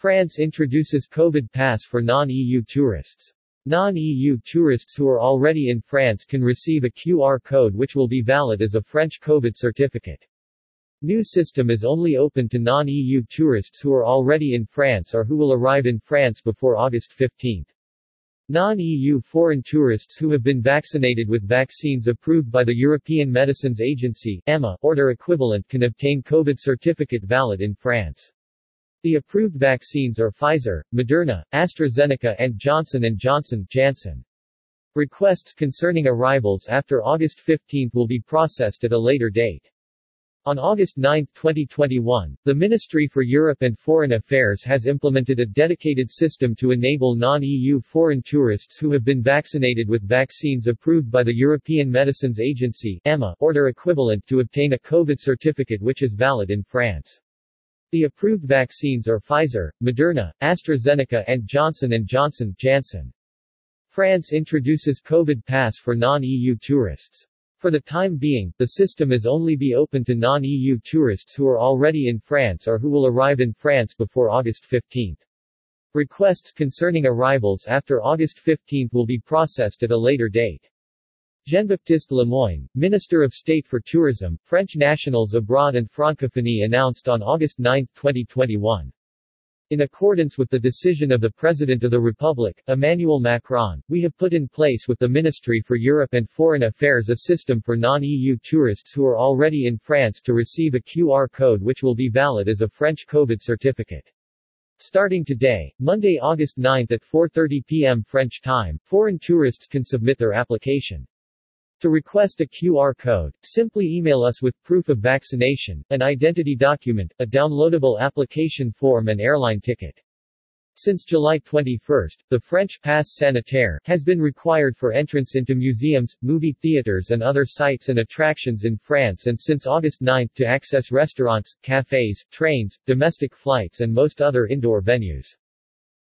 France introduces COVID pass for non-EU tourists. Non-EU tourists who are already in France can receive a QR code which will be valid as a French COVID certificate. New system is only open to non-EU tourists who are already in France or who will arrive in France before August 15. Non-EU foreign tourists who have been vaccinated with vaccines approved by the European Medicines Agency EMA, or their equivalent can obtain COVID certificate valid in France. The approved vaccines are Pfizer, Moderna, AstraZeneca and Johnson & Johnson Janssen. Requests concerning arrivals after August 15 will be processed at a later date. On August 9, 2021, the Ministry for Europe and Foreign Affairs has implemented a dedicated system to enable non-EU foreign tourists who have been vaccinated with vaccines approved by the European Medicines Agency EMA, or their equivalent to obtain a COVID certificate which is valid in France. The approved vaccines are Pfizer, Moderna, AstraZeneca and Johnson & Johnson Janssen. France introduces COVID pass for non-EU tourists. For the time being, the system is only be open to non-EU tourists who are already in France or who will arrive in France before August 15. Requests concerning arrivals after August 15 will be processed at a later date. Jean-Baptiste Lemoyne, Minister of State for Tourism, French nationals abroad and francophonie announced on August 9, 2021. In accordance with the decision of the President of the Republic, Emmanuel Macron, we have put in place with the Ministry for Europe and Foreign Affairs a system for non-EU tourists who are already in France to receive a QR code which will be valid as a French COVID certificate. Starting today, Monday, August 9 at 4.30 p.m. French time, foreign tourists can submit their application. To request a QR code, simply email us with proof of vaccination, an identity document, a downloadable application form and airline ticket. Since July 21, the French Pass Sanitaire has been required for entrance into museums, movie theaters and other sites and attractions in France and since August 9 to access restaurants, cafes, trains, domestic flights and most other indoor venues.